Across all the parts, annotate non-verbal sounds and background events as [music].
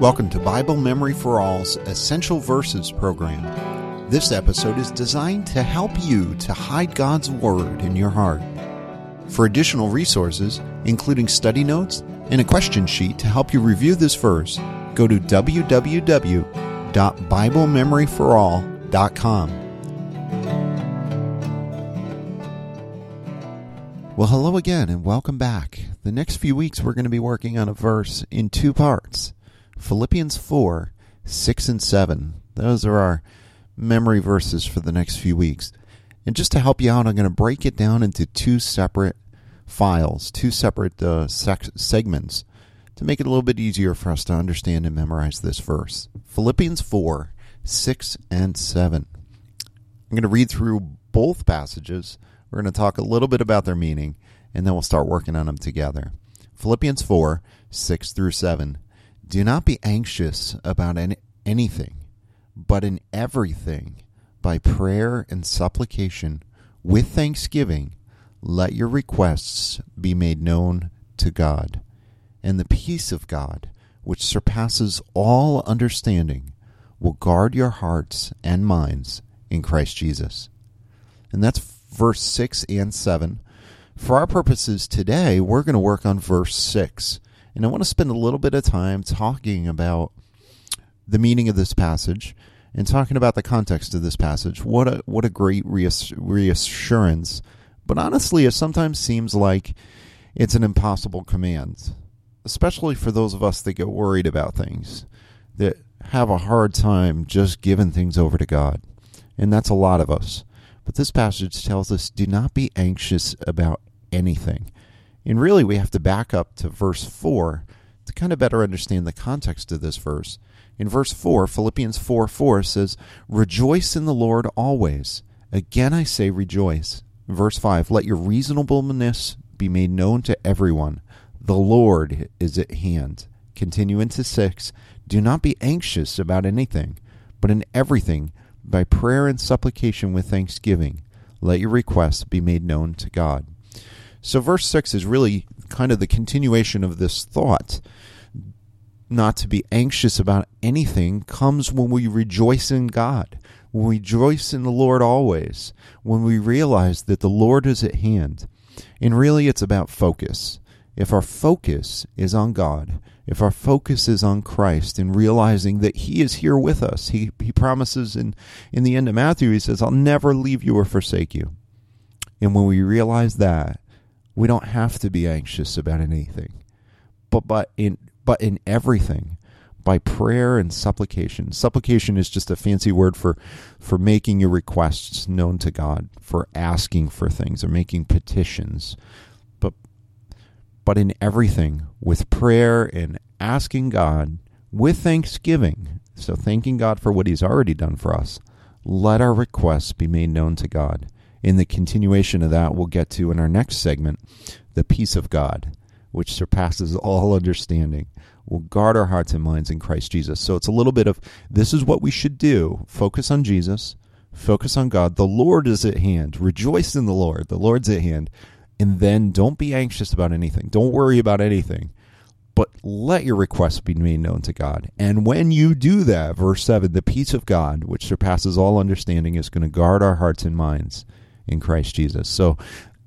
Welcome to Bible Memory for All's Essential Verses program. This episode is designed to help you to hide God's Word in your heart. For additional resources, including study notes and a question sheet to help you review this verse, go to www.biblememoryforall.com. Well, hello again and welcome back. The next few weeks we're going to be working on a verse in two parts. Philippians 4, 6 and 7. Those are our memory verses for the next few weeks. And just to help you out, I'm going to break it down into two separate files, two separate uh, sec- segments to make it a little bit easier for us to understand and memorize this verse. Philippians 4, 6 and 7. I'm going to read through both passages. We're going to talk a little bit about their meaning, and then we'll start working on them together. Philippians 4, 6 through 7. Do not be anxious about any, anything, but in everything, by prayer and supplication, with thanksgiving, let your requests be made known to God. And the peace of God, which surpasses all understanding, will guard your hearts and minds in Christ Jesus. And that's verse 6 and 7. For our purposes today, we're going to work on verse 6 and I want to spend a little bit of time talking about the meaning of this passage and talking about the context of this passage. What a what a great reassurance. But honestly, it sometimes seems like it's an impossible command, especially for those of us that get worried about things, that have a hard time just giving things over to God. And that's a lot of us. But this passage tells us do not be anxious about anything. And really, we have to back up to verse 4 to kind of better understand the context of this verse. In verse 4, Philippians 4 4 says, Rejoice in the Lord always. Again I say, rejoice. Verse 5, Let your reasonableness be made known to everyone. The Lord is at hand. Continue into 6, Do not be anxious about anything, but in everything, by prayer and supplication with thanksgiving, let your requests be made known to God. So, verse 6 is really kind of the continuation of this thought. Not to be anxious about anything comes when we rejoice in God, when we rejoice in the Lord always, when we realize that the Lord is at hand. And really, it's about focus. If our focus is on God, if our focus is on Christ and realizing that He is here with us, He, he promises in, in the end of Matthew, He says, I'll never leave you or forsake you. And when we realize that, we don't have to be anxious about anything. But but in but in everything by prayer and supplication. Supplication is just a fancy word for for making your requests known to God, for asking for things or making petitions. But but in everything with prayer and asking God with thanksgiving. So thanking God for what he's already done for us. Let our requests be made known to God in the continuation of that, we'll get to in our next segment the peace of God, which surpasses all [laughs] understanding, will guard our hearts and minds in Christ Jesus. So it's a little bit of this is what we should do focus on Jesus, focus on God. The Lord is at hand. Rejoice in the Lord. The Lord's at hand. And then don't be anxious about anything, don't worry about anything but let your requests be made known to God. And when you do that, verse 7, the peace of God, which surpasses all understanding, is going to guard our hearts and minds in Christ Jesus. So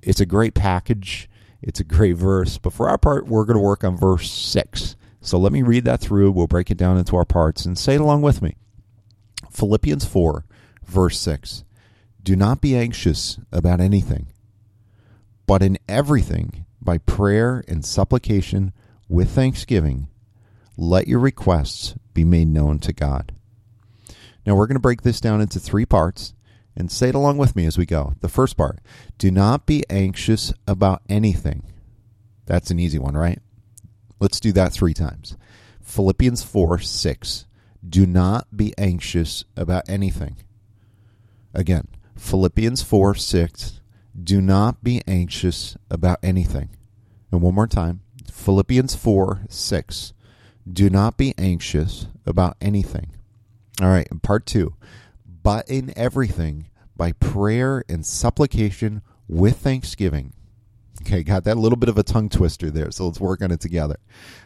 it's a great package. It's a great verse. But for our part, we're going to work on verse 6. So let me read that through. We'll break it down into our parts and say it along with me. Philippians 4, verse 6. Do not be anxious about anything, but in everything, by prayer and supplication with thanksgiving, let your requests be made known to God. Now we're going to break this down into three parts and say it along with me as we go. The first part do not be anxious about anything. That's an easy one, right? Let's do that three times. Philippians 4 6. Do not be anxious about anything. Again, Philippians 4 6. Do not be anxious about anything. And one more time Philippians 4 6. Do not be anxious about anything. All right, part two but in everything by prayer and supplication with thanksgiving. Okay, got that little bit of a tongue twister there, so let's work on it together.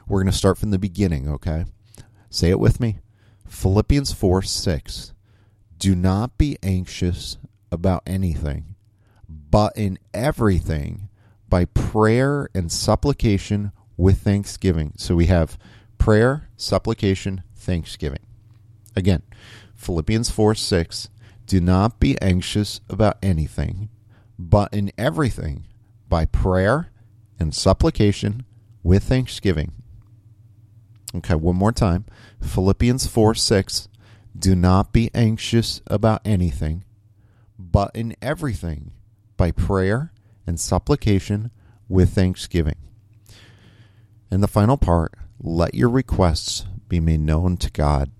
We're going to start from the beginning, okay? Say it with me. Philippians 4 6. Do not be anxious about anything, but in everything, by prayer and supplication with thanksgiving. So we have prayer, supplication, thanksgiving. Again, Philippians 4 6. Do not be anxious about anything, but in everything, by prayer and supplication with thanksgiving. Okay, one more time. Philippians 4 6. Do not be anxious about anything, but in everything, by prayer and supplication with thanksgiving. And the final part, let your requests be made known to God.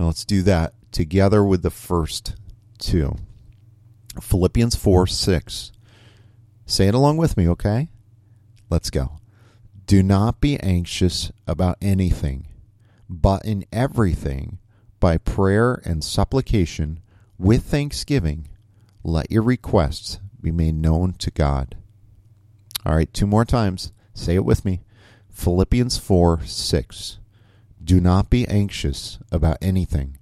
Now let's do that together with the first two. Philippians 4 6. Say it along with me, okay? Let's go. Do not be anxious about anything, but in everything, by prayer and supplication, with thanksgiving, let your requests be made known to God. All right, two more times. Say it with me. Philippians 4 6. Do not be anxious about anything,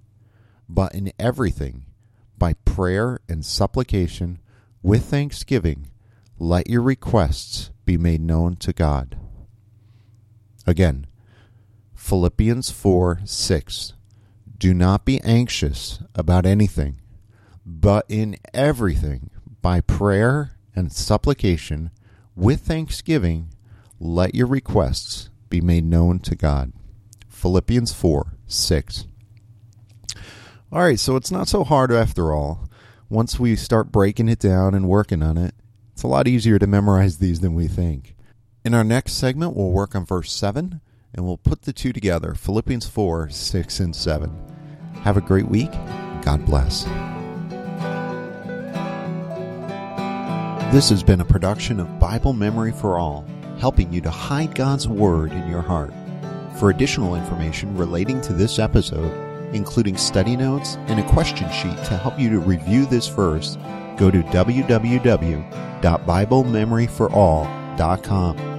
but in everything, by prayer and supplication, with thanksgiving, let your requests be made known to God. Again, Philippians 4 6. Do not be anxious about anything, but in everything, by prayer and supplication, with thanksgiving, let your requests be made known to God. Philippians 4 6. All right, so it's not so hard after all. Once we start breaking it down and working on it, it's a lot easier to memorize these than we think. In our next segment, we'll work on verse 7 and we'll put the two together Philippians 4 6 and 7. Have a great week. God bless. This has been a production of Bible Memory for All, helping you to hide God's Word in your heart. For additional information relating to this episode, including study notes and a question sheet to help you to review this verse, go to www.biblememoryforall.com.